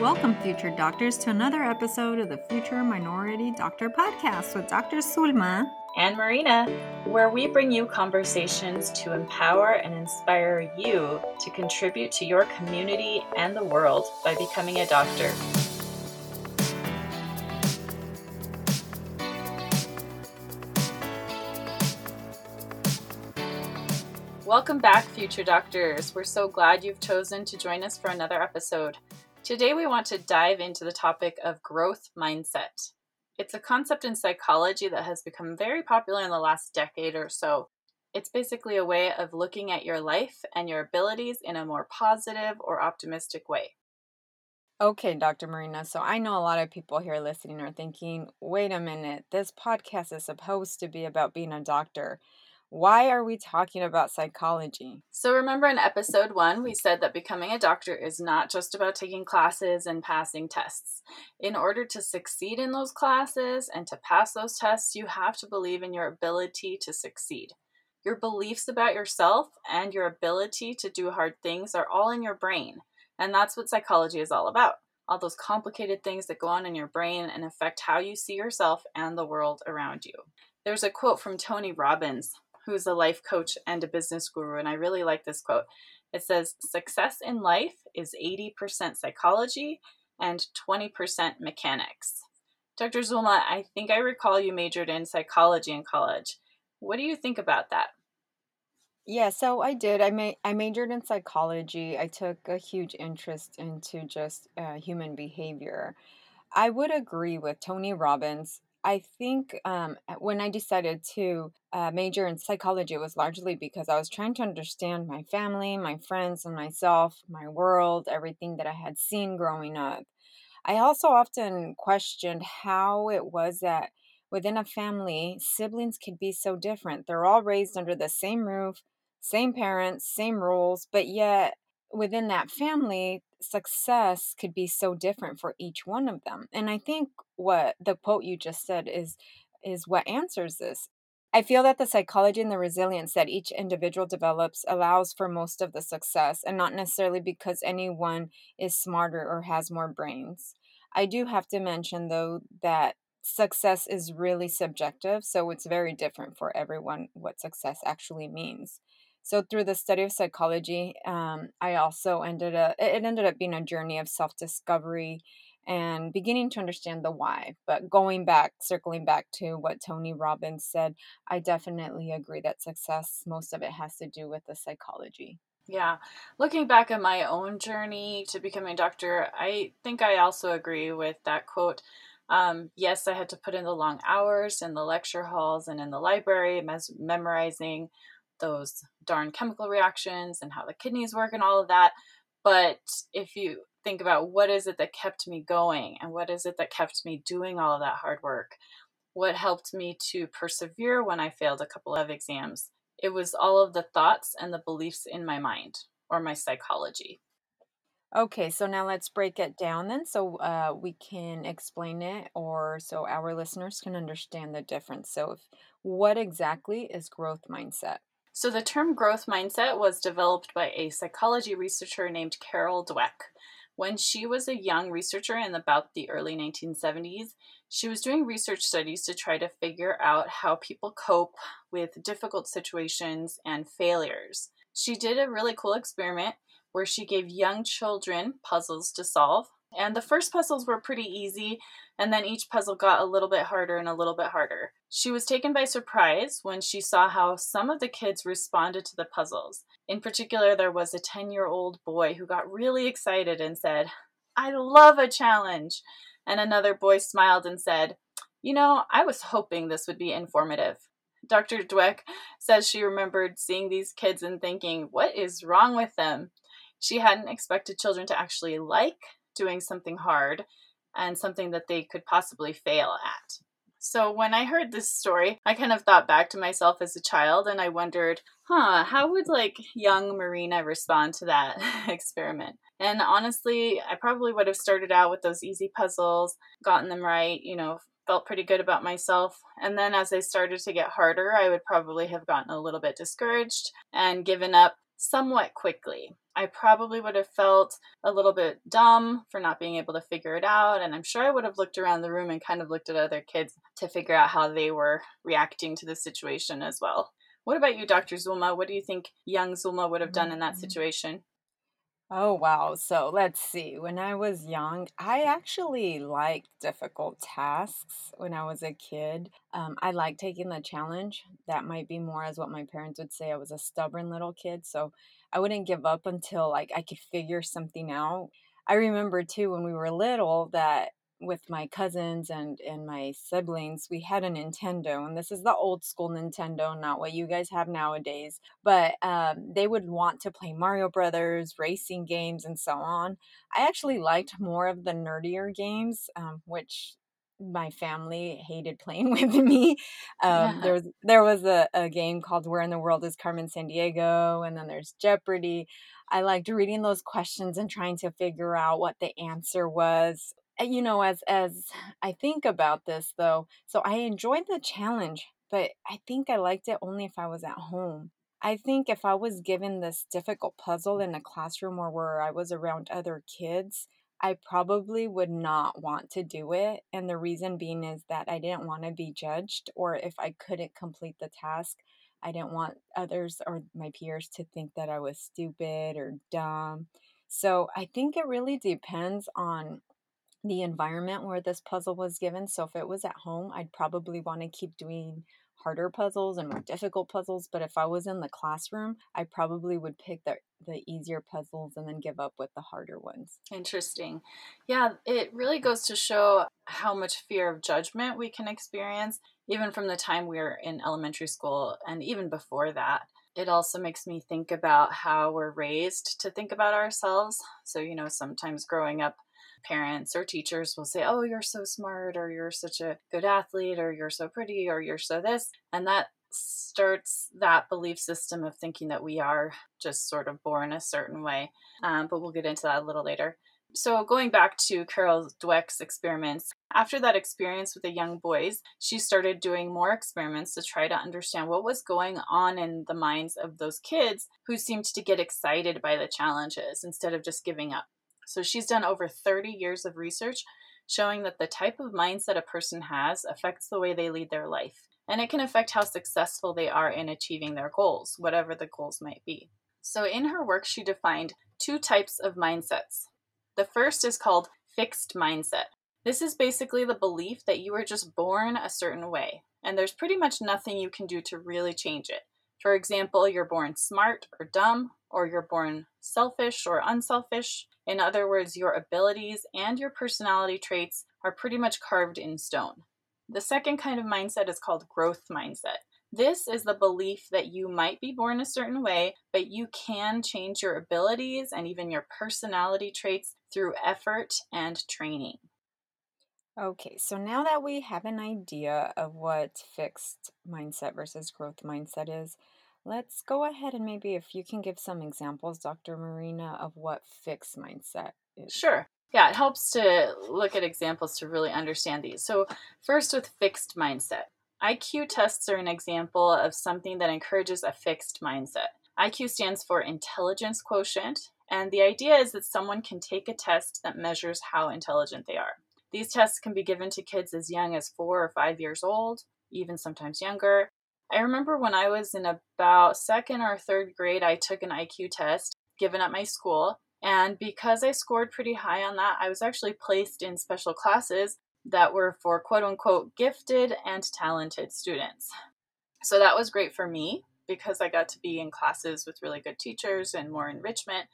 Welcome, future doctors, to another episode of the Future Minority Doctor Podcast with Dr. Zulma and Marina, where we bring you conversations to empower and inspire you to contribute to your community and the world by becoming a doctor. Welcome back, future doctors. We're so glad you've chosen to join us for another episode. Today, we want to dive into the topic of growth mindset. It's a concept in psychology that has become very popular in the last decade or so. It's basically a way of looking at your life and your abilities in a more positive or optimistic way. Okay, Dr. Marina. So I know a lot of people here listening are thinking, wait a minute, this podcast is supposed to be about being a doctor. Why are we talking about psychology? So, remember in episode one, we said that becoming a doctor is not just about taking classes and passing tests. In order to succeed in those classes and to pass those tests, you have to believe in your ability to succeed. Your beliefs about yourself and your ability to do hard things are all in your brain. And that's what psychology is all about. All those complicated things that go on in your brain and affect how you see yourself and the world around you. There's a quote from Tony Robbins who's a life coach and a business guru, and I really like this quote. It says, Success in life is 80% psychology and 20% mechanics. Dr. Zulma, I think I recall you majored in psychology in college. What do you think about that? Yeah, so I did. I ma- I majored in psychology. I took a huge interest into just uh, human behavior. I would agree with Tony Robbins I think um, when I decided to uh, major in psychology, it was largely because I was trying to understand my family, my friends, and myself, my world, everything that I had seen growing up. I also often questioned how it was that within a family, siblings could be so different. They're all raised under the same roof, same parents, same rules, but yet within that family, success could be so different for each one of them. And I think what the quote you just said is is what answers this. I feel that the psychology and the resilience that each individual develops allows for most of the success, and not necessarily because anyone is smarter or has more brains. I do have to mention, though, that success is really subjective, so it's very different for everyone what success actually means. So through the study of psychology, um, I also ended up it ended up being a journey of self discovery and beginning to understand the why. But going back, circling back to what Tony Robbins said, I definitely agree that success, most of it has to do with the psychology. Yeah. Looking back at my own journey to becoming a doctor, I think I also agree with that quote. Um, yes, I had to put in the long hours in the lecture halls and in the library, mes- memorizing those darn chemical reactions and how the kidneys work and all of that. But if you think about what is it that kept me going and what is it that kept me doing all of that hard work, what helped me to persevere when I failed a couple of exams, it was all of the thoughts and the beliefs in my mind or my psychology. Okay, so now let's break it down then so uh, we can explain it or so our listeners can understand the difference. So, if, what exactly is growth mindset? So, the term growth mindset was developed by a psychology researcher named Carol Dweck. When she was a young researcher in about the early 1970s, she was doing research studies to try to figure out how people cope with difficult situations and failures. She did a really cool experiment where she gave young children puzzles to solve. And the first puzzles were pretty easy, and then each puzzle got a little bit harder and a little bit harder. She was taken by surprise when she saw how some of the kids responded to the puzzles. In particular, there was a 10 year old boy who got really excited and said, I love a challenge. And another boy smiled and said, You know, I was hoping this would be informative. Dr. Dweck says she remembered seeing these kids and thinking, What is wrong with them? She hadn't expected children to actually like doing something hard and something that they could possibly fail at. So when I heard this story, I kind of thought back to myself as a child and I wondered, huh, how would like young Marina respond to that experiment? And honestly, I probably would have started out with those easy puzzles, gotten them right, you know, felt pretty good about myself. And then as they started to get harder, I would probably have gotten a little bit discouraged and given up somewhat quickly. I probably would have felt a little bit dumb for not being able to figure it out. And I'm sure I would have looked around the room and kind of looked at other kids to figure out how they were reacting to the situation as well. What about you, Dr. Zulma? What do you think young Zulma would have done in that mm-hmm. situation? Oh, wow. So let's see. When I was young, I actually liked difficult tasks when I was a kid. Um, I liked taking the challenge. That might be more as what my parents would say. I was a stubborn little kid. So I wouldn't give up until like I could figure something out. I remember too when we were little that with my cousins and and my siblings we had a nintendo and this is the old school nintendo not what you guys have nowadays but um, they would want to play mario brothers racing games and so on i actually liked more of the nerdier games um, which my family hated playing with me. Um, yeah. There was there was a, a game called Where in the World is Carmen Sandiego, and then there's Jeopardy. I liked reading those questions and trying to figure out what the answer was Uh, you know as as i think about this though so i enjoyed the challenge but i think i liked it only if i was at home. I think if i was given this difficult puzzle in a classroom or where i was around other kids i probably would not want to do it and the reason being is that i didn't want to be judged or if i couldn't complete the task i didn't want others or my peers to think that i was stupid or dumb. So i think it really depends on the environment where this puzzle was given. So if it was at home, I'd probably want to keep doing harder puzzles and more difficult puzzles. But if I was in the classroom, I probably would pick the the easier puzzles and then give up with the harder ones. Interesting. Yeah, it really goes to show how much fear of judgment we can experience even from the time we are in elementary school and even before that. It also makes me think about how we're raised to think about ourselves. So, you know, sometimes growing up parents or teachers will say, Oh, you're so smart, or you're such a good athlete, or you're so pretty, or you're so this. And that starts that belief system of thinking that we are just sort of born a certain way. Um, but we'll get into that a little later. So, going back to Carol Dweck's experiments, after that experience with the young boys, she started doing more experiments to try to understand what was going on in the minds of those kids who seemed to get excited by the challenges instead of just giving up. So she's done over 30 years of research showing that the type of mindset a person has affects the way they lead their life. And it can affect how successful they are in achieving their goals, whatever the goals might be. So in her work, she defined two types of mindsets. The first is called fixed mindset. This is basically the belief that you were just born a certain way, and there's pretty much nothing you can do to really change it. For example, you're born smart or dumb, or you're born selfish or unselfish. In other words, your abilities and your personality traits are pretty much carved in stone. The second kind of mindset is called growth mindset. This is the belief that you might be born a certain way, but you can change your abilities and even your personality traits through effort and training. Okay, so now that we have an idea of what fixed mindset versus growth mindset is, Let's go ahead and maybe if you can give some examples, Dr. Marina, of what fixed mindset is. Sure. Yeah, it helps to look at examples to really understand these. So, first with fixed mindset. IQ tests are an example of something that encourages a fixed mindset. IQ stands for intelligence quotient, and the idea is that someone can take a test that measures how intelligent they are. These tests can be given to kids as young as four or five years old, even sometimes younger, I remember when I was in about second or third grade, I took an IQ test given at my school. And because I scored pretty high on that, I was actually placed in special classes that were for quote unquote gifted and talented students. So that was great for me because I got to be in classes with really good teachers and more enrichment.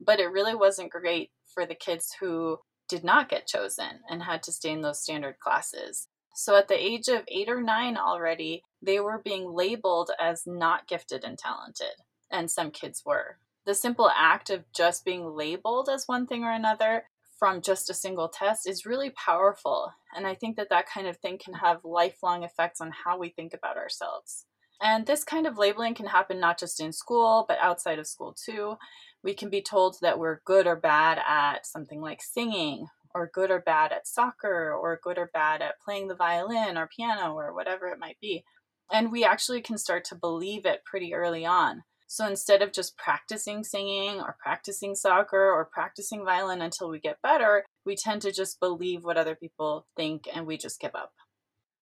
But it really wasn't great for the kids who did not get chosen and had to stay in those standard classes. So at the age of eight or nine already, they were being labeled as not gifted and talented, and some kids were. The simple act of just being labeled as one thing or another from just a single test is really powerful. And I think that that kind of thing can have lifelong effects on how we think about ourselves. And this kind of labeling can happen not just in school, but outside of school too. We can be told that we're good or bad at something like singing or good or bad at soccer or good or bad at playing the violin or piano or whatever it might be. And we actually can start to believe it pretty early on. So instead of just practicing singing or practicing soccer or practicing violin until we get better, we tend to just believe what other people think and we just give up.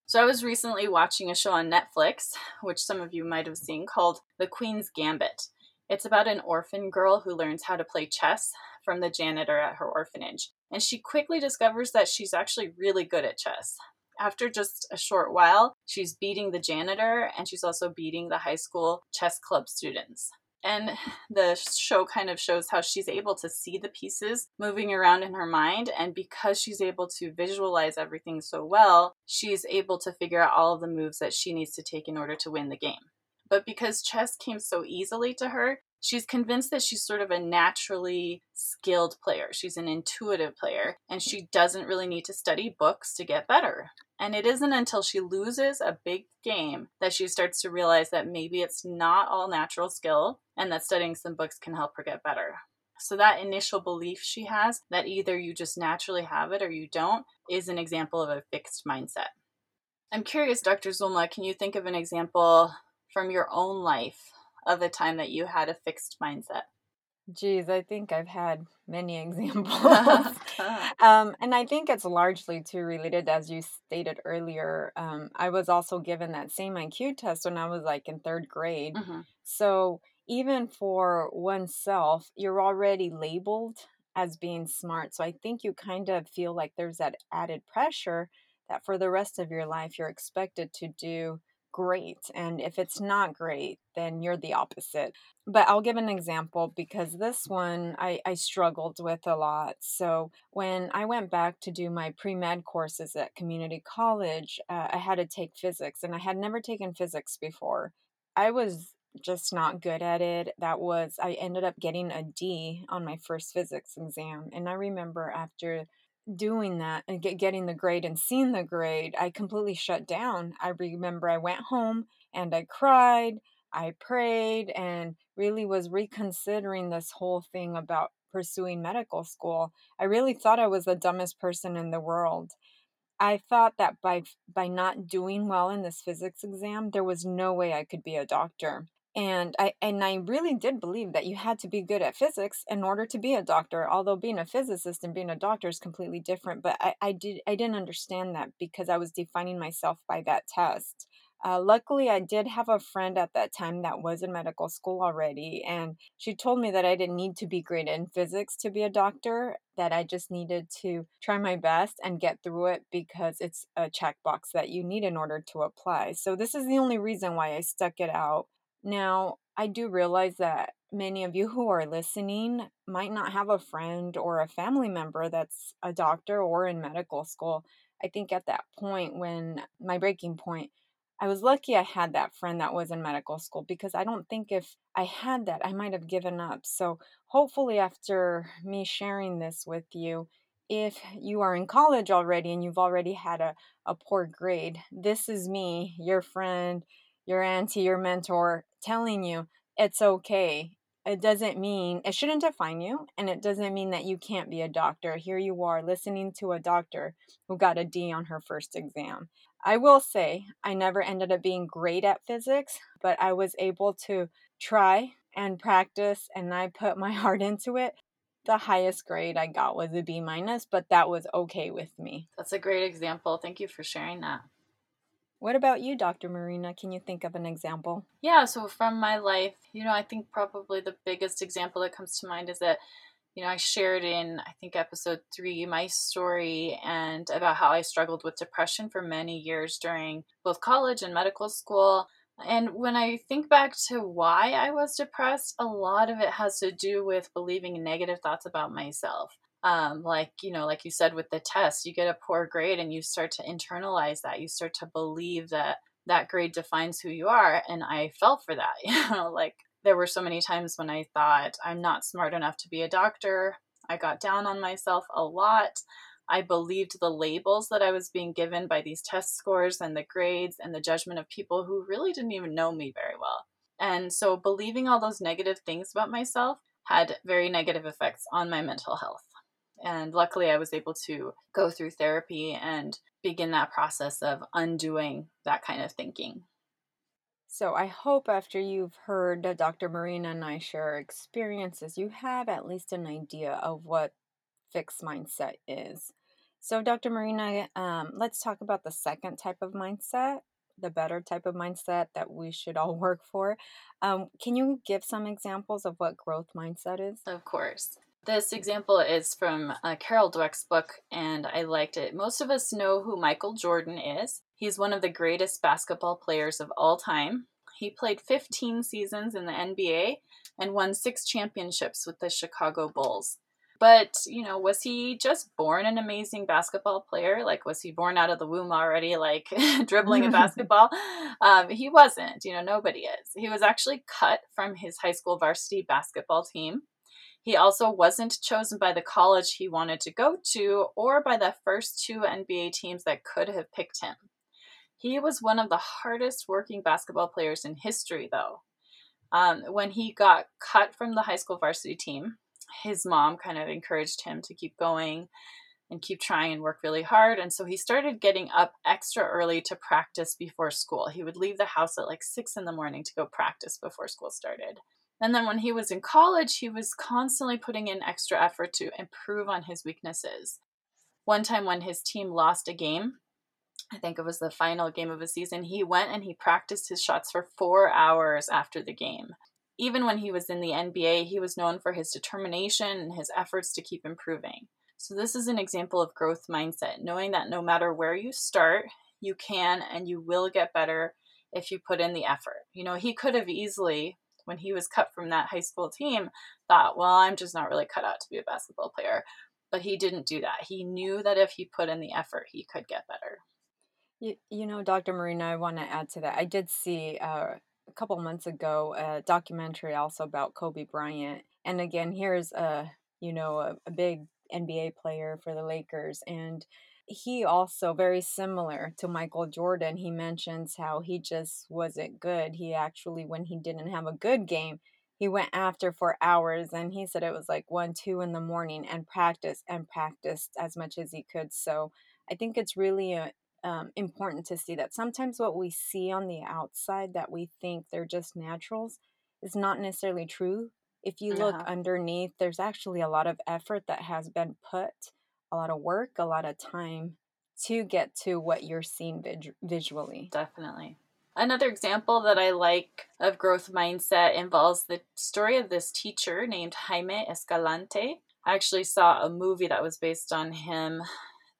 So I was recently watching a show on Netflix, which some of you might have seen, called The Queen's Gambit. It's about an orphan girl who learns how to play chess from the janitor at her orphanage. And she quickly discovers that she's actually really good at chess. After just a short while, she's beating the janitor and she's also beating the high school chess club students. And the show kind of shows how she's able to see the pieces moving around in her mind. And because she's able to visualize everything so well, she's able to figure out all of the moves that she needs to take in order to win the game. But because chess came so easily to her, she's convinced that she's sort of a naturally skilled player. She's an intuitive player, and she doesn't really need to study books to get better. And it isn't until she loses a big game that she starts to realize that maybe it's not all natural skill and that studying some books can help her get better. So, that initial belief she has that either you just naturally have it or you don't is an example of a fixed mindset. I'm curious, Dr. Zulma, can you think of an example from your own life of the time that you had a fixed mindset? Geez, I think I've had many examples. um, and I think it's largely too related, as you stated earlier. Um, I was also given that same IQ test when I was like in third grade. Mm-hmm. So even for oneself, you're already labeled as being smart. So I think you kind of feel like there's that added pressure that for the rest of your life, you're expected to do great. And if it's not great, then you're the opposite. But I'll give an example because this one I, I struggled with a lot. So when I went back to do my pre med courses at community college, uh, I had to take physics, and I had never taken physics before. I was just not good at it. That was, I ended up getting a D on my first physics exam. And I remember after doing that and get, getting the grade and seeing the grade, I completely shut down. I remember I went home and I cried, I prayed, and really was reconsidering this whole thing about pursuing medical school. I really thought I was the dumbest person in the world. I thought that by by not doing well in this physics exam, there was no way I could be a doctor and i and i really did believe that you had to be good at physics in order to be a doctor although being a physicist and being a doctor is completely different but i, I did i didn't understand that because i was defining myself by that test. Uh, luckily i did have a friend at that time that was in medical school already and she told me that i didn't need to be great in physics to be a doctor that i just needed to try my best and get through it because it's a checkbox that you need in order to apply. So this is the only reason why i stuck it out now, I do realize that many of you who are listening might not have a friend or a family member that's a doctor or in medical school. I think at that point, when my breaking point, I was lucky I had that friend that was in medical school because I don't think if I had that, I might have given up. So, hopefully, after me sharing this with you, if you are in college already and you've already had a, a poor grade, this is me, your friend, your auntie, your mentor telling you it's okay. It doesn't mean it shouldn't define you, and it doesn't mean that you can't be a doctor. Here you are listening to a doctor who got a D on her first exam. I will say, I never ended up being great at physics, but I was able to try and practice, and I put my heart into it. The highest grade I got was a B minus, but that was okay with me. That's a great example. Thank you for sharing that. What about you, Dr. Marina? Can you think of an example? Yeah, so from my life, you know, I think probably the biggest example that comes to mind is that, you know, I shared in, I think, episode three, my story and about how I struggled with depression for many years during both college and medical school. And when I think back to why I was depressed, a lot of it has to do with believing negative thoughts about myself um, like you know like you said with the test you get a poor grade and you start to internalize that. You start to believe that that grade defines who you are and i fell for that you know like there were so many times when i thought i'm not smart enough to be a doctor. I got down on myself a lot. I believed the labels that i was being given by these test scores and the grades and the judgment of people who really didn't even know me very well. And so believing all those negative things about myself had very negative effects on my mental health and luckily, I was able to go through therapy and begin that process of undoing that kind of thinking. So I hope after you've heard Dr. Marina and I share experiences, you have at least an idea of what fixed mindset is. So, Dr. Marina, um, let's talk about the second type of mindset, the better type of mindset that we should all work for. Um, can you give some examples of what growth mindset is? Of course. This example is from uh, Carol Dweck's book, and I liked it. Most of us know who Michael Jordan is. He's one of the greatest basketball players of all time. He played 15 seasons in the NBA and won six championships with the Chicago Bulls. But, you know, was he just born an amazing basketball player? Like, was he born out of the womb already, like dribbling a basketball? Um, he wasn't. You know, nobody is. He was actually cut from his high school varsity basketball team. He also wasn't chosen by the college he wanted to go to or by the first two NBA teams that could have picked him. He was one of the hardest working basketball players in history, though. Um, when he got cut from the high school varsity team, his mom kind of encouraged him to keep going and keep trying and work really hard. And so he started getting up extra early to practice before school. He would leave the house at like six in the morning to go practice before school started. And then when he was in college, he was constantly putting in extra effort to improve on his weaknesses. One time when his team lost a game, I think it was the final game of the season, he went and he practiced his shots for four hours after the game even when he was in the NBA, he was known for his determination and his efforts to keep improving. So, this is an example of growth mindset, knowing that no matter where you start, you can and you will get better if you put in the effort. You know, he could have easily, when he was cut from that high school team, thought, well, I'm just not really cut out to be a basketball player. But he didn't do that. He knew that if he put in the effort, he could get better. You, you know, Dr. Marina, I want to add to that. I did see uh, a couple months ago a documentary also about Kobe Bryant. And again, here's a you know a, a big NBA player for the Lakers, and he also very similar to Michael Jordan. He mentions how he just wasn't good. He actually, when he didn't have a good game, he went after for hours, and he said it was like one, two in the morning, and practiced and practiced as much as he could. So I think it's really a, um, important to see that sometimes what we see on the outside that we think they're just naturals is not necessarily true. If you look uh-huh. underneath, there's actually a lot of effort that has been put, a lot of work, a lot of time to get to what you're seeing vid- visually. Definitely. Another example that I like of growth mindset involves the story of this teacher named Jaime Escalante. I actually saw a movie that was based on him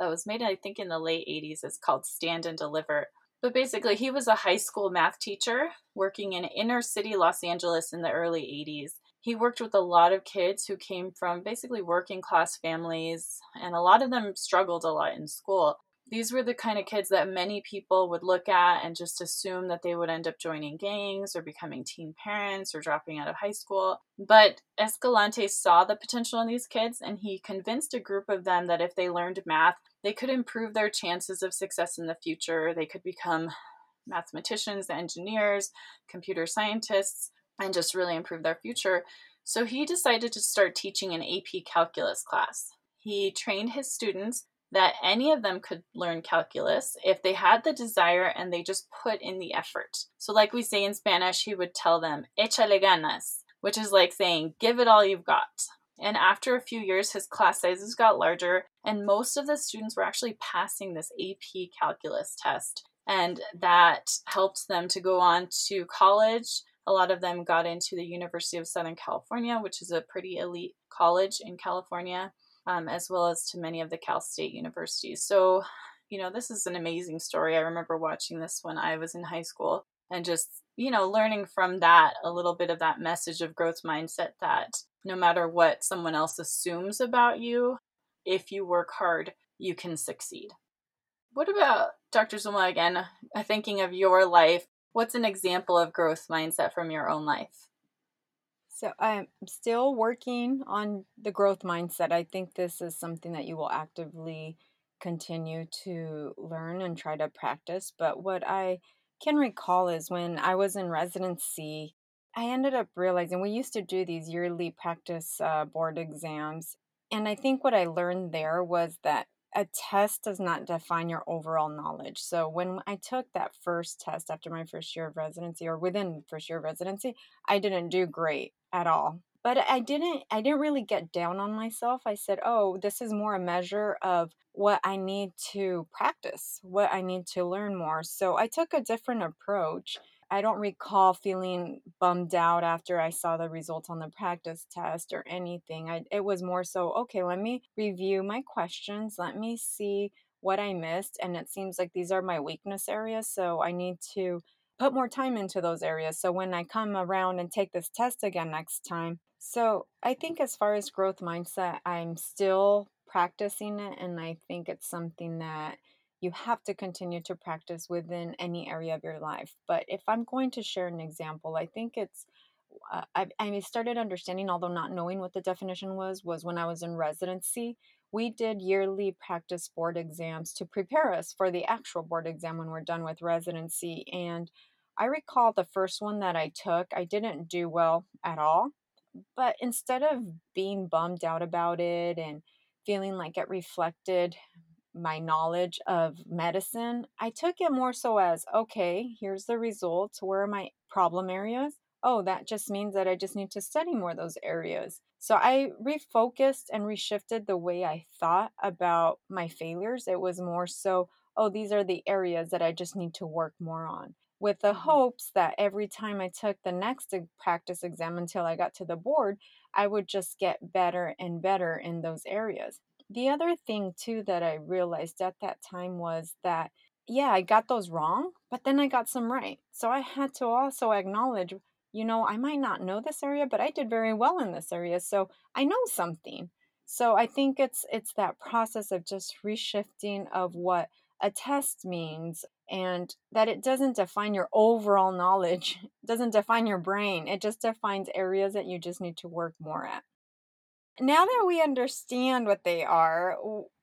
that was made, I think, in the late 80s. It's called Stand and Deliver. But basically, he was a high school math teacher working in inner city Los Angeles in the early 80s. He worked with a lot of kids who came from basically working class families, and a lot of them struggled a lot in school these were the kind of kids that many people would look at and just assume that they would end up joining gangs or becoming teen parents or dropping out of high school. But Escalante saw the potential in these kids and he convinced a group of them that if they learned math, they could improve their chances of success in the future. They could become mathematicians, engineers, computer scientists, and just really improve their future. So he decided to start teaching an AP calculus class. He trained his students that any of them could learn calculus if they had the desire and they just put in the effort. So, like we say in Spanish, he would tell them, échale ganas, which is like saying, give it all you've got. And after a few years, his class sizes got larger, and most of the students were actually passing this AP calculus test. And that helped them to go on to college. A lot of them got into the University of Southern California, which is a pretty elite college in California um, as well as to many of the Cal State universities. So, you know, this is an amazing story. I remember watching this when I was in high school and just, you know, learning from that a little bit of that message of growth mindset that no matter what someone else assumes about you, if you work hard, you can succeed. What about Dr. Zulma again? Uh, thinking of your life, what's an example of growth mindset from your own life? So I'm still working on the growth mindset. I think this is something that you will actively continue to learn and try to practice. But what I can recall is when I was in residency, I ended up realizing we used to do these yearly practice uh, board exams. And I think what I learned there was that a test does not define your overall knowledge. So when I took that first test after my first year of residency or within first year of residency, I didn't do great at all. But I didn't I didn't really get down on myself. I said, "Oh, this is more a measure of what I need to practice, what I need to learn more." So I took a different approach I don't recall feeling bummed out after I saw the results on the practice test or anything. I, it was more so, okay, let me review my questions. Let me see what I missed. And it seems like these are my weakness areas. So I need to put more time into those areas. So when I come around and take this test again next time. So I think as far as growth mindset, I'm still practicing it. And I think it's something that you have to continue to practice within any area of your life. But if I'm going to share an example, I think it's uh, I, I started understanding, although not knowing what the definition was, was when I was in residency. We did yearly practice board exams to prepare us for the actual board exam when we're done with residency. And I recall the first one that I took, I didn't do well at all. But instead of being bummed out about it and feeling like it reflected my knowledge of medicine, I took it more so as okay, here's the results. Where are my problem areas? Oh, that just means that I just need to study more those areas. So I refocused and reshifted the way I thought about my failures. It was more so, oh, these are the areas that I just need to work more on. With the mm-hmm. hopes that every time I took the next practice exam until I got to the board, I would just get better and better in those areas. The other thing too that I realized at that time was that yeah, I got those wrong, but then I got some right. So I had to also acknowledge, you know, I might not know this area, but I did very well in this area. So I know something. So I think it's it's that process of just reshifting of what a test means and that it doesn't define your overall knowledge, doesn't define your brain. It just defines areas that you just need to work more at. Now that we understand what they are,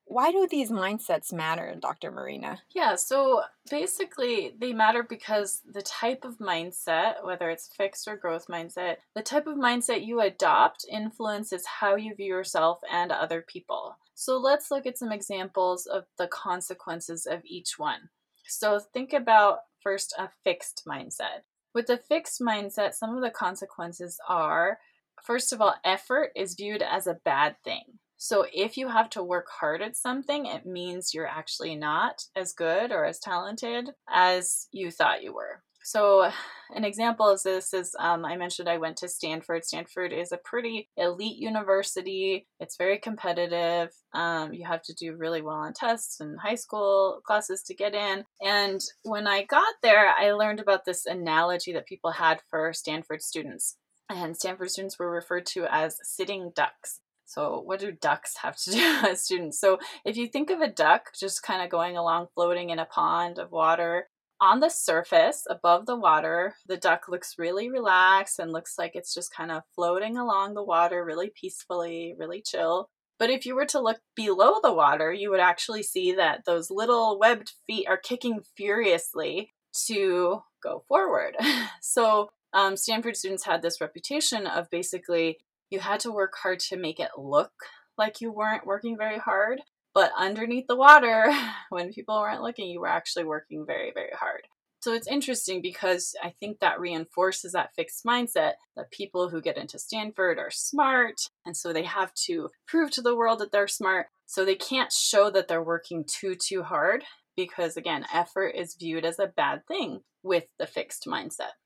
why do these mindsets matter, Dr. Marina? Yeah, so basically, they matter because the type of mindset, whether it's fixed or growth mindset, the type of mindset you adopt influences how you view yourself and other people. So let's look at some examples of the consequences of each one. So think about first a fixed mindset. With a fixed mindset, some of the consequences are First of all, effort is viewed as a bad thing. So if you have to work hard at something, it means you're actually not as good or as talented as you thought you were. So, an example of this is um, I mentioned I went to Stanford. Stanford is a pretty elite university, it's very competitive. Um, you have to do really well on tests and high school classes to get in. And when I got there, I learned about this analogy that people had for Stanford students and Stanford students were referred to as sitting ducks. So, what do ducks have to do as students? So, if you think of a duck just kind of going along floating in a pond of water, on the surface above the water, the duck looks really relaxed and looks like it's just kind of floating along the water really peacefully, really chill. But if you were to look below the water, you would actually see that those little webbed feet are kicking furiously to go forward. So um, Stanford students had this reputation of basically you had to work hard to make it look like you weren't working very hard, but underneath the water, when people weren't looking, you were actually working very, very hard. So it's interesting because I think that reinforces that fixed mindset that people who get into Stanford are smart. And so they have to prove to the world that they're smart. So they can't show that they're working too, too hard because, again, effort is viewed as a bad thing with the fixed mindset.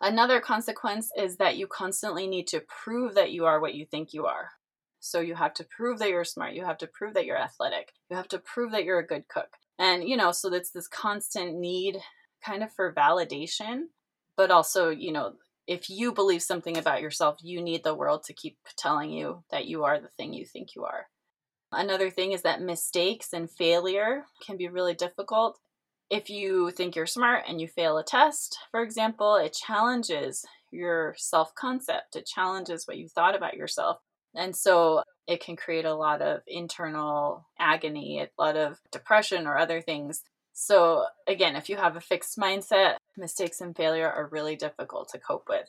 Another consequence is that you constantly need to prove that you are what you think you are. So you have to prove that you're smart. You have to prove that you're athletic. You have to prove that you're a good cook. And, you know, so it's this constant need kind of for validation, but also, you know, if you believe something about yourself, you need the world to keep telling you that you are the thing you think you are. Another thing is that mistakes and failure can be really difficult if you think you're smart and you fail a test, for example, it challenges your self concept, it challenges what you thought about yourself. And so it can create a lot of internal agony, a lot of depression, or other things. So, again, if you have a fixed mindset, mistakes and failure are really difficult to cope with.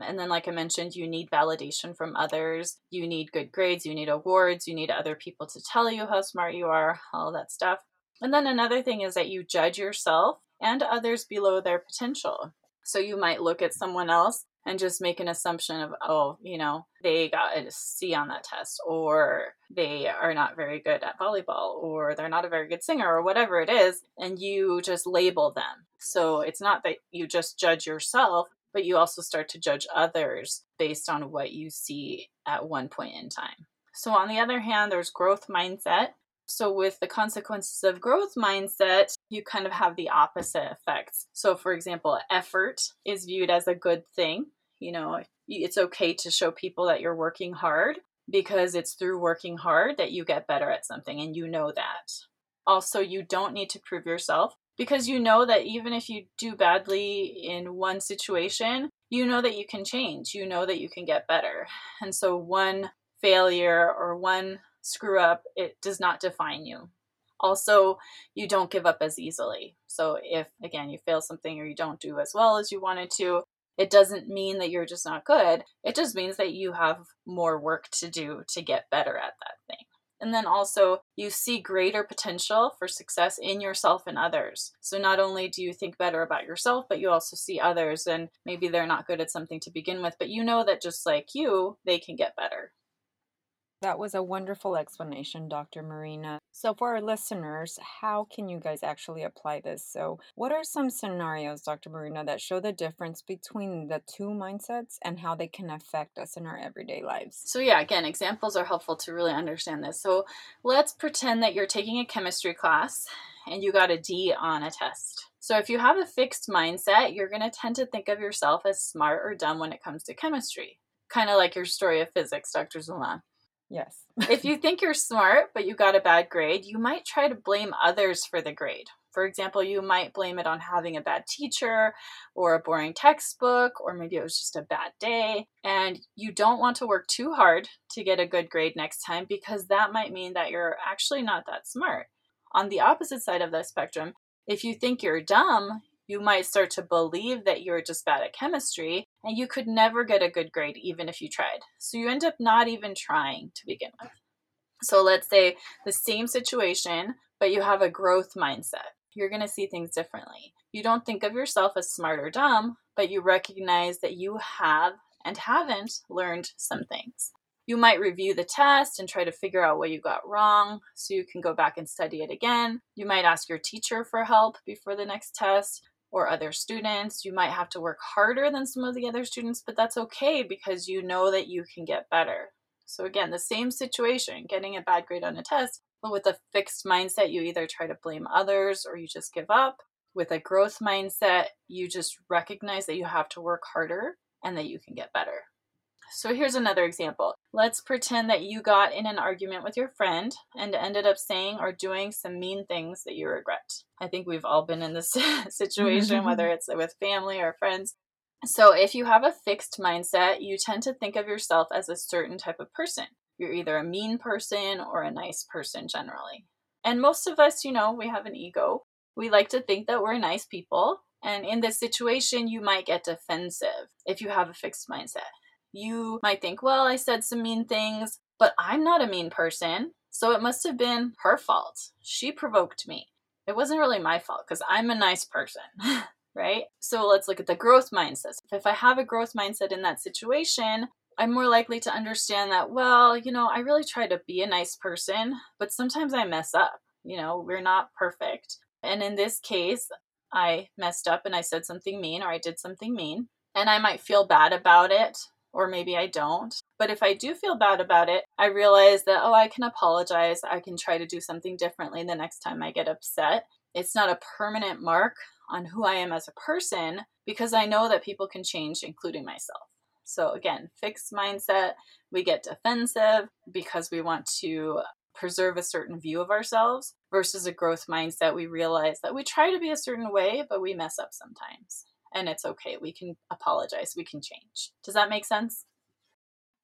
And then, like I mentioned, you need validation from others. You need good grades. You need awards. You need other people to tell you how smart you are, all that stuff. And then another thing is that you judge yourself and others below their potential. So you might look at someone else and just make an assumption of, oh, you know, they got a C on that test, or they are not very good at volleyball, or they're not a very good singer, or whatever it is, and you just label them. So it's not that you just judge yourself, but you also start to judge others based on what you see at one point in time. So, on the other hand, there's growth mindset, so, with the consequences of growth mindset, you kind of have the opposite effects. So, for example, effort is viewed as a good thing. You know, it's okay to show people that you're working hard because it's through working hard that you get better at something, and you know that. Also, you don't need to prove yourself because you know that even if you do badly in one situation, you know that you can change, you know that you can get better. And so, one failure or one screw up, it does not define you. Also, you don't give up as easily. So, if again you fail something or you don't do as well as you wanted to, it doesn't mean that you're just not good. It just means that you have more work to do to get better at that thing. And then also, you see greater potential for success in yourself and others. So, not only do you think better about yourself, but you also see others, and maybe they're not good at something to begin with, but you know that just like you, they can get better. That was a wonderful explanation, Dr. Marina. So, for our listeners, how can you guys actually apply this? So, what are some scenarios, Dr. Marina, that show the difference between the two mindsets and how they can affect us in our everyday lives? So, yeah, again, examples are helpful to really understand this. So, let's pretend that you're taking a chemistry class and you got a D on a test. So, if you have a fixed mindset, you're going to tend to think of yourself as smart or dumb when it comes to chemistry. Kind of like your story of physics, Dr. Zulma. Yes. if you think you're smart, but you got a bad grade, you might try to blame others for the grade. For example, you might blame it on having a bad teacher or a boring textbook, or maybe it was just a bad day. And you don't want to work too hard to get a good grade next time because that might mean that you're actually not that smart. On the opposite side of the spectrum, if you think you're dumb, you might start to believe that you're just bad at chemistry and you could never get a good grade even if you tried. So you end up not even trying to begin with. So let's say the same situation, but you have a growth mindset. You're going to see things differently. You don't think of yourself as smart or dumb, but you recognize that you have and haven't learned some things. You might review the test and try to figure out what you got wrong so you can go back and study it again. You might ask your teacher for help before the next test or other students. You might have to work harder than some of the other students, but that's okay because you know that you can get better. So, again, the same situation getting a bad grade on a test, but with a fixed mindset, you either try to blame others or you just give up. With a growth mindset, you just recognize that you have to work harder and that you can get better. So here's another example. Let's pretend that you got in an argument with your friend and ended up saying or doing some mean things that you regret. I think we've all been in this situation, whether it's with family or friends. So if you have a fixed mindset, you tend to think of yourself as a certain type of person. You're either a mean person or a nice person generally. And most of us, you know, we have an ego. We like to think that we're nice people. And in this situation, you might get defensive if you have a fixed mindset. You might think, well, I said some mean things, but I'm not a mean person. So it must have been her fault. She provoked me. It wasn't really my fault because I'm a nice person, right? So let's look at the growth mindset. If I have a growth mindset in that situation, I'm more likely to understand that, well, you know, I really try to be a nice person, but sometimes I mess up. You know, we're not perfect. And in this case, I messed up and I said something mean or I did something mean. And I might feel bad about it or maybe I don't. But if I do feel bad about it, I realize that, oh, I can apologize. I can try to do something differently the next time I get upset. It's not a permanent mark on who I am as a person because I know that people can change, including myself. So, again, fixed mindset, we get defensive because we want to preserve a certain view of ourselves versus a growth mindset. We realize that we try to be a certain way, but we mess up sometimes and it's okay. We can apologize. We can change. Does that make sense?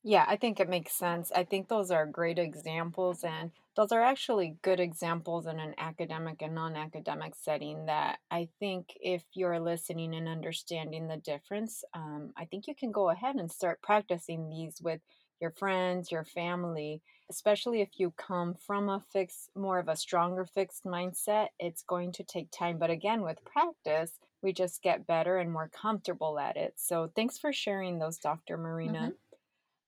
Yeah, I think it makes sense. I think those are great examples, and those are actually good examples in an academic and non academic setting. That I think if you're listening and understanding the difference, um, I think you can go ahead and start practicing these with your friends, your family, especially if you come from a fixed, more of a stronger fixed mindset. It's going to take time, but again, with practice, we just get better and more comfortable at it. So, thanks for sharing those, Dr. Marina.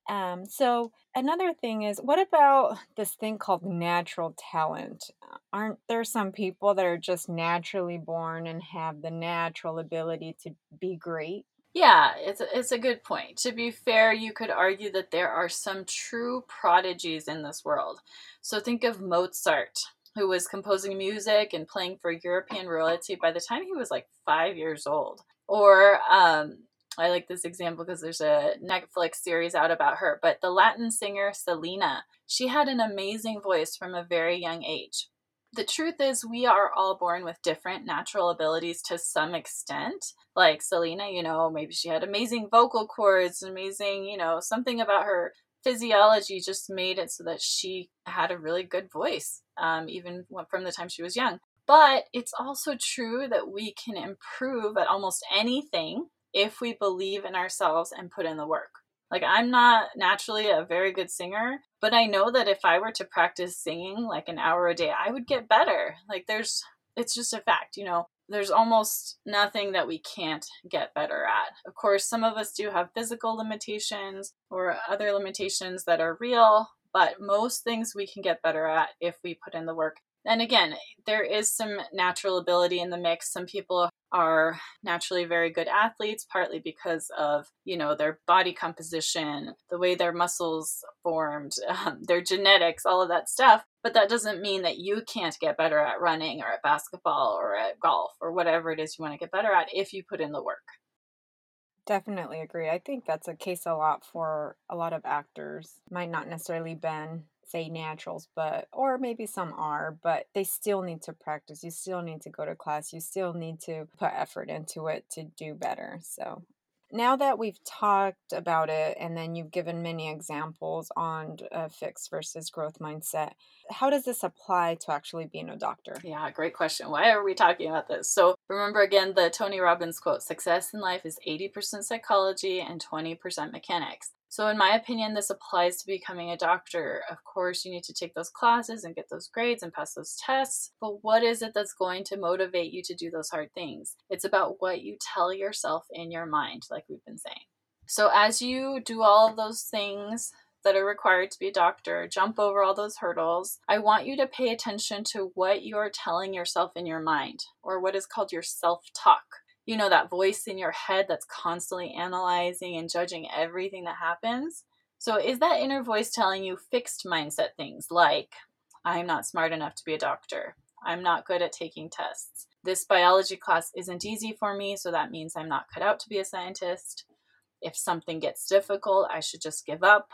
Um, so another thing is, what about this thing called natural talent? Uh, Aren't there some people that are just naturally born and have the natural ability to be great? Yeah, it's a, it's a good point. To be fair, you could argue that there are some true prodigies in this world. So think of Mozart, who was composing music and playing for European royalty by the time he was like five years old. Or um, I like this example because there's a Netflix series out about her, but the Latin singer Selena, she had an amazing voice from a very young age the truth is we are all born with different natural abilities to some extent like selena you know maybe she had amazing vocal cords amazing you know something about her physiology just made it so that she had a really good voice um, even from the time she was young. But it's also true that we can improve at almost anything if we believe in ourselves and put in the work. Like, I'm not naturally a very good singer, but I know that if I were to practice singing like an hour a day, I would get better. Like, there's, it's just a fact, you know, there's almost nothing that we can't get better at. Of course, some of us do have physical limitations or other limitations that are real, but most things we can get better at if we put in the work. And again, there is some natural ability in the mix. Some people are naturally very good athletes partly because of you know their body composition the way their muscles formed um, their genetics all of that stuff but that doesn't mean that you can't get better at running or at basketball or at golf or whatever it is you want to get better at if you put in the work Definitely agree. I think that's a case a lot for a lot of actors. Might not necessarily been say naturals, but or maybe some are, but they still need to practice. You still need to go to class. You still need to put effort into it to do better. So now that we've talked about it and then you've given many examples on a uh, fixed versus growth mindset, how does this apply to actually being a doctor? Yeah, great question. Why are we talking about this? So, remember again the Tony Robbins quote success in life is 80% psychology and 20% mechanics. So, in my opinion, this applies to becoming a doctor. Of course, you need to take those classes and get those grades and pass those tests. But what is it that's going to motivate you to do those hard things? It's about what you tell yourself in your mind, like we've been saying. So, as you do all of those things that are required to be a doctor, jump over all those hurdles, I want you to pay attention to what you're telling yourself in your mind, or what is called your self talk you know, that voice in your head that's constantly analyzing and judging everything that happens. So, is that inner voice telling you fixed mindset things like, I'm not smart enough to be a doctor, I'm not good at taking tests, this biology class isn't easy for me, so that means I'm not cut out to be a scientist. If something gets difficult, I should just give up.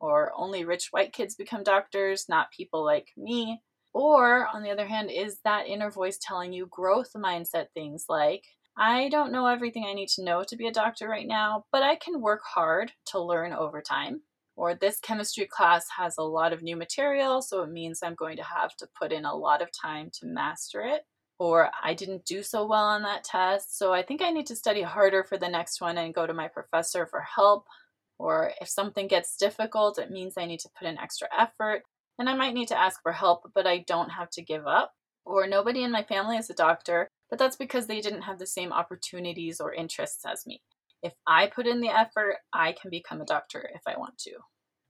Or only rich white kids become doctors, not people like me. Or, on the other hand, is that inner voice telling you growth mindset things like, I don't know everything I need to know to be a doctor right now, but I can work hard to learn over time. Or this chemistry class has a lot of new material, so it means I'm going to have to put in a lot of time to master it. Or I didn't do so well on that test, so I think I need to study harder for the next one and go to my professor for help. Or if something gets difficult, it means I need to put in extra effort and I might need to ask for help, but I don't have to give up. Or nobody in my family is a doctor, but that's because they didn't have the same opportunities or interests as me. If I put in the effort, I can become a doctor if I want to.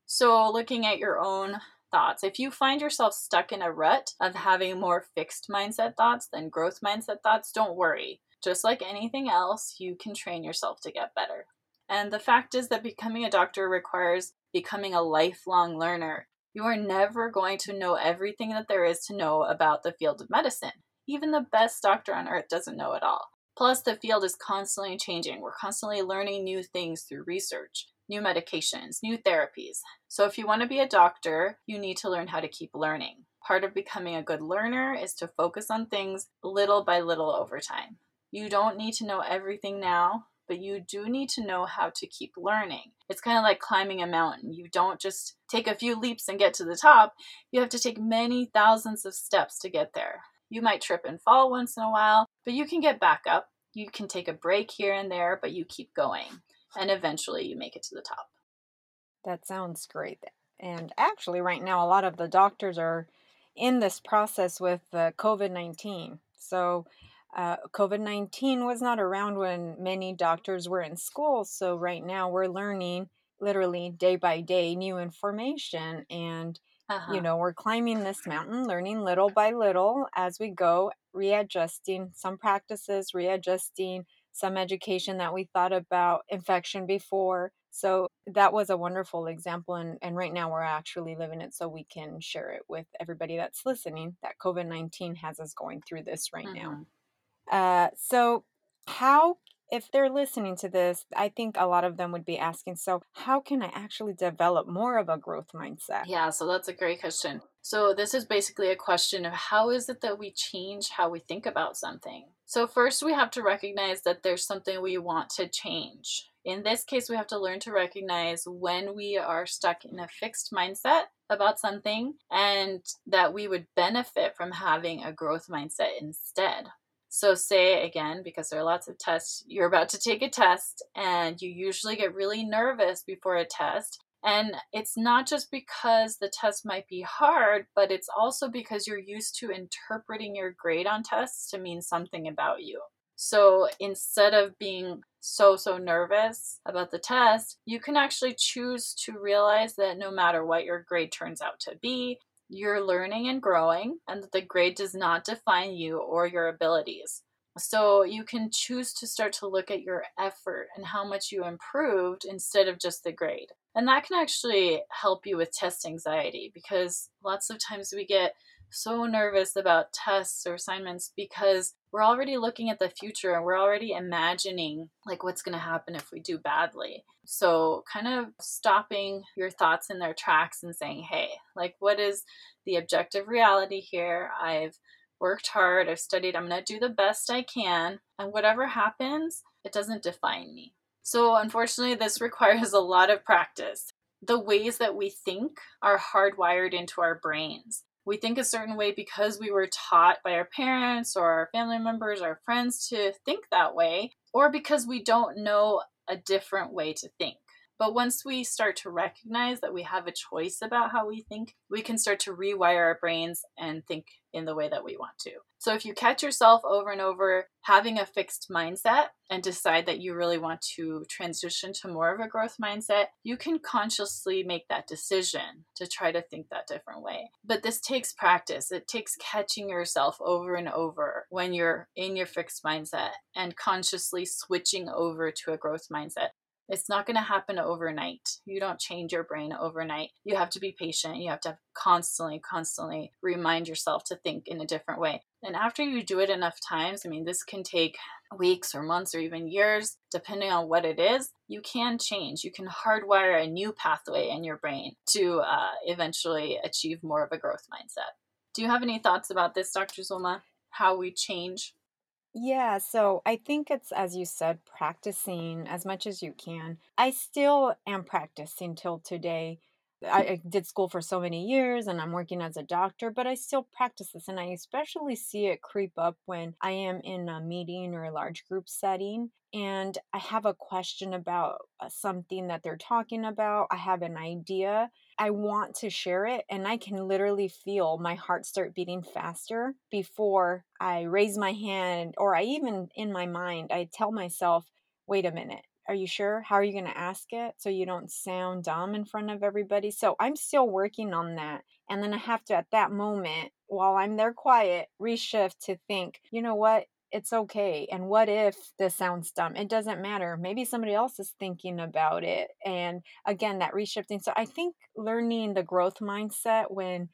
So, looking at your own thoughts, if you find yourself stuck in a rut of having more fixed mindset thoughts than growth mindset thoughts, don't worry. Just like anything else, you can train yourself to get better. And the fact is that becoming a doctor requires becoming a lifelong learner. You are never going to know everything that there is to know about the field of medicine. Even the best doctor on earth doesn't know it all. Plus, the field is constantly changing. We're constantly learning new things through research, new medications, new therapies. So, if you want to be a doctor, you need to learn how to keep learning. Part of becoming a good learner is to focus on things little by little over time. You don't need to know everything now. but you do need to know how to keep learning. It's kind of like climbing a mountain. You don't just take a few leaps and get to the top, you have to take many thousands of steps to get there. You might trip and fall once in a while, but you can get back up. You can take a break here and there, but you keep going, and eventually you make it to the top. That sounds great. And actually, right now, a lot of the doctors are in this process with uh, COVID 19. So, uh, COVID 19 was not around when many doctors were in school. So, right now, we're learning literally day by day new information. And, uh-huh. you know, we're climbing this mountain, learning little by little as we go, readjusting some practices, readjusting some education that we thought about infection before. So that was a wonderful example. And, and right now we're actually living it so we can share it with everybody that's listening that COVID 19 has us going through this right mm-hmm. now. Uh, so, how, if they're listening to this, I think a lot of them would be asking, so how can I actually develop more of a growth mindset? Yeah, so that's a great question. So, this is basically a question of how is it that we change how we think about something? So, first, we have to recognize that there's something we want to change. In this case, we have to learn to recognize when we are stuck in a fixed mindset about something and that we would benefit from having a growth mindset instead. So, say again, because there are lots of tests, you're about to take a test and you usually get really nervous before a test. And it's not just because the test might be hard, but it's also because you're used to interpreting your grade on tests to mean something about you. So instead of being so, so nervous about the test, you can actually choose to realize that no matter what your grade turns out to be, you're learning and growing, and that the grade does not define you or your abilities. So you can choose to start to look at your effort and how much you improved instead of just the grade. And that can actually help you with test anxiety because lots of times we get so nervous about tests or assignments because we're already looking at the future and we're already imagining like what's going to happen if we do badly. So, kind of stopping your thoughts in their tracks and saying, "Hey, like what is the objective reality here? I've worked hard, I've studied, I'm going to do the best I can, and whatever happens, it doesn't define me." So, unfortunately, this requires a lot of practice. The ways that we think are hardwired into our brains we think a certain way because we were taught by our parents or our family members, our friends to think that way, or because we don't know a different way to think. But once we start to recognize that we have a choice about how we think, we can start to rewire our brains and think in the way that we want to. So if you catch yourself over and over having a fixed mindset and decide that you really want to transition to more of a growth mindset, you can consciously make that decision to try to think that different way. But this takes practice. It takes catching yourself over and over when you're in your fixed mindset and consciously switching over to a growth mindset. It's not going to happen overnight. You don't change your brain overnight. You have to be patient. You have to constantly, constantly remind yourself to think in a different way. And after you do it enough times, I mean, this can take weeks or months or even years, depending on what it is, you can change. You can hardwire a new pathway in your brain to uh, eventually achieve more of a growth mindset. Do you have any thoughts about this, Dr. Zulma? How we change? Yeah, so I think it's, as you said, practicing as much as you can. I still am practicing till today. I, I did school for so many years and I'm working as a doctor, but I still practice this. And I especially see it creep up when I am in a meeting or a large group setting and I have a question about uh, something that they're talking about. I have an idea I want to share it and I can literally feel my heart start beating faster before I raise my hand or I even in my mind I tell myself, "Wait a minute. Are you sure? How are you going to ask it so you don't sound dumb in front of everybody?" So I'm still working on that. And then I have to at that moment while I'm there quiet, reshift to think, "You know what? it's okay. And what if this sounds dumb? It doesn't matter. Maybe somebody else is thinking about it. And again, that reshifting. So I think learning the growth mindset when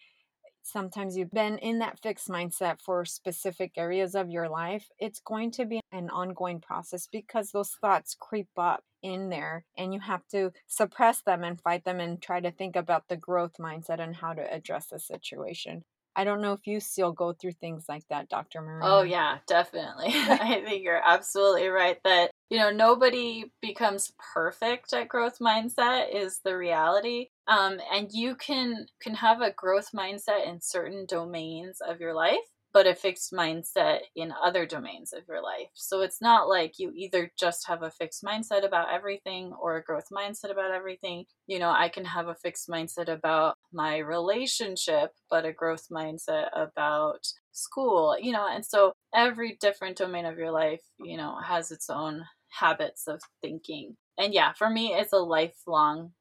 sometimes you've been in that fixed mindset for specific areas of your life, it's going to be an ongoing process because those thoughts creep up in there and you have to suppress them and fight them and try to think about the growth mindset and how to address the situation. I don't know if you still go through things like that, Dr. Marie. Oh, yeah, definitely. I think you're absolutely right that you know, nobody becomes perfect at growth mindset is the reality. Um, and you can can have a growth mindset in certain domains of your life but a fixed mindset in other domains of your life. So it's not like you either just have a fixed mindset about everything or a growth mindset about everything. You know, I can have a fixed mindset about my relationship, but a growth mindset about school, you know, and so every different domain of your life, you know, has its own habits of thinking. And yeah, for me, it's a lifelong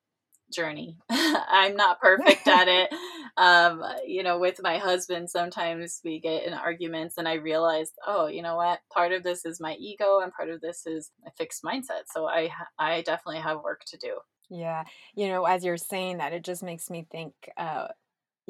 journey. I'm not perfect at it. Um, you know, with my husband, sometimes we get in arguments, and I realized, oh, you know what? Part of this is my ego, and part of this is a fixed mindset. So I, I definitely have work to do. Yeah, you know, as you're saying that, it just makes me think. Uh,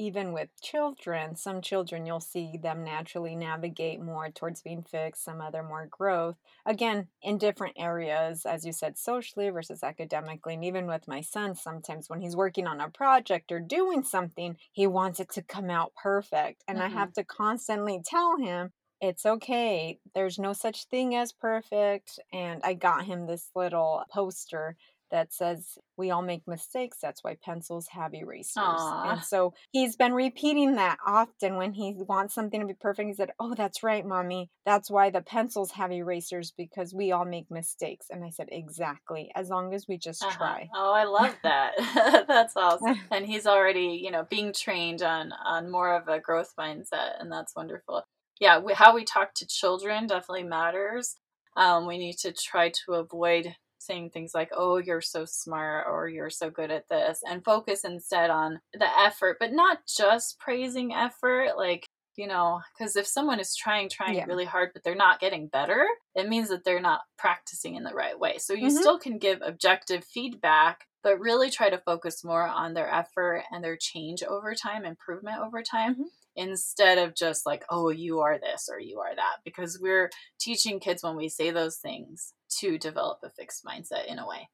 even with children, some children you'll see them naturally navigate more towards being fixed, some other more growth. Again, in different areas, as you said, socially versus academically. And even with my son, sometimes when he's working on a project or doing something, he wants it to come out perfect. And mm-hmm. I have to constantly tell him, it's okay. There's no such thing as perfect. And I got him this little poster that says we all make mistakes. That's why pencils have erasers. Aww. And so he's been repeating that often when he wants something to be perfect. He said, Oh, that's right, mommy. That's why the pencils have erasers because we all make mistakes. And I said, Exactly. As long as we just uh-huh. try. Oh, I love that. that's awesome. and he's already, you know, being trained on on more of a growth mindset. And that's wonderful. Yeah, we, how we talk to children definitely matters. Um, we need to try to avoid saying things like, oh, you're so smart or you're so good at this, and focus instead on the effort, but not just praising effort. Like, you know, because if someone is trying, trying yeah. really hard, but they're not getting better, it means that they're not practicing in the right way. So you mm-hmm. still can give objective feedback, but really try to focus more on their effort and their change over time, improvement over time. Mm-hmm instead of just like, oh, you are this or you are that, because we're teaching kids when we say those things to develop a fixed mindset in a way.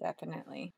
Definitely.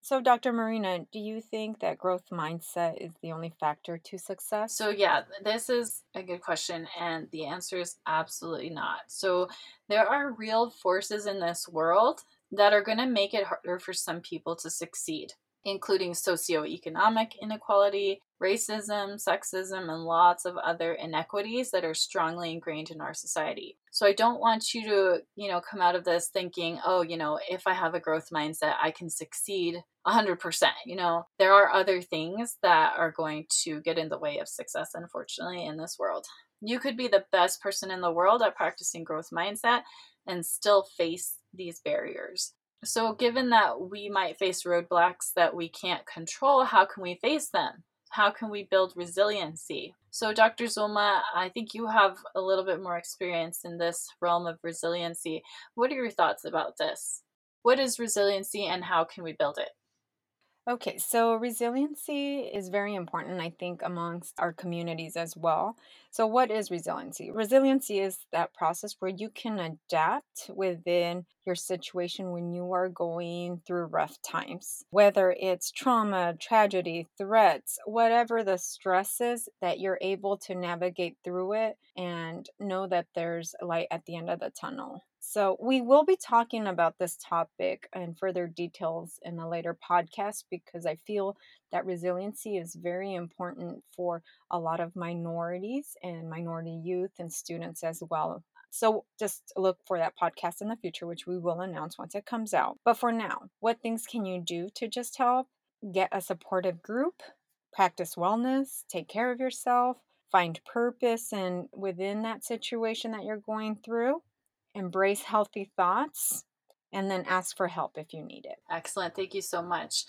So, Dr. Marina, do you think that growth mindset is the only factor to success? So, yeah, this is a good question, and the answer is absolutely not. So, there are real forces in this world that are going to make it harder for some people to succeed including socioeconomic inequality, racism, sexism, and lots of other inequities that are strongly ingrained in our society. So I don't want you to, you know, come out of this thinking, oh, you know, if I have a growth mindset, I can succeed 100%. You know, there are other things that are going to get in the way of success, unfortunately, in this world. You could be the best person in the world at practicing growth mindset and still face these barriers. So, given that we might face roadblocks that we can't control, how can we face them? How can we build resiliency? So, Dr. Zulma, I think you have a little bit more experience in this realm of resiliency. What are your thoughts about this? What is resiliency and how can we build it? Okay, so resiliency is very important, I think, amongst our communities as well. So, what is resiliency? Resiliency is that process where you can adapt within your situation when you are going through rough times, whether it's trauma, tragedy, threats, whatever the stress is, that you're able to navigate through it and know that there's light at the end of the tunnel. So, we will be talking about this topic in further details in a later podcast because I feel that resiliency is very important for a lot of minorities and minority youth and students as well. So, just look for that podcast in the future, which we will announce once it comes out. But for now, what things can you do to just help? Get a supportive group, practice wellness, take care of yourself, find purpose and within that situation that you're going through embrace healthy thoughts, and then ask for help if you need it. Excellent. Thank you so much.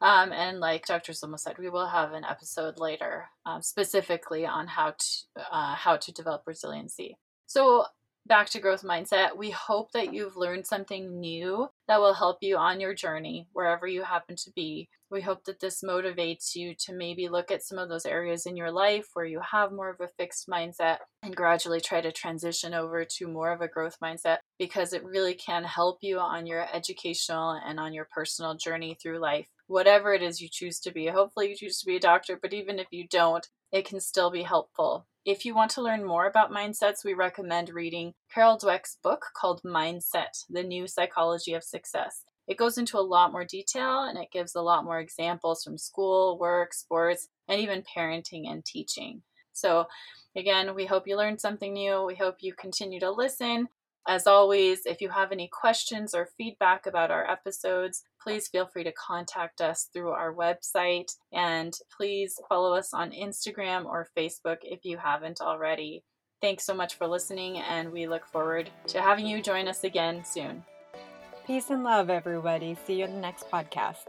Um, and like Dr. Zulma said, we will have an episode later um, specifically on how to uh, how to develop resiliency. So back to growth mindset. We hope that you've learned something new that will help you on your journey wherever you happen to be We hope that this motivates you to maybe look at some of those areas in your life where you have more of a fixed mindset and gradually try to transition over to more of a growth mindset because it really can help you on your educational and on your personal journey through life. Whatever it is you choose to be. Hopefully, you choose to be a doctor, but even if you don't, it can still be helpful. If you want to learn more about mindsets, we recommend reading Carol Dweck's book called Mindset The New Psychology of Success it goes into a lot more detail and it gives a lot more examples from school, work, sports, and even parenting and teaching. So, again, we hope you learned something new. We hope you continue to listen. As always, if you have any questions or feedback about our episodes, please feel free to contact us through our website. And please follow us on Instagram or Facebook if you haven't already. Thanks so much for listening, and we look forward to having you join us again soon. Peace and love, everybody. See you in the next podcast.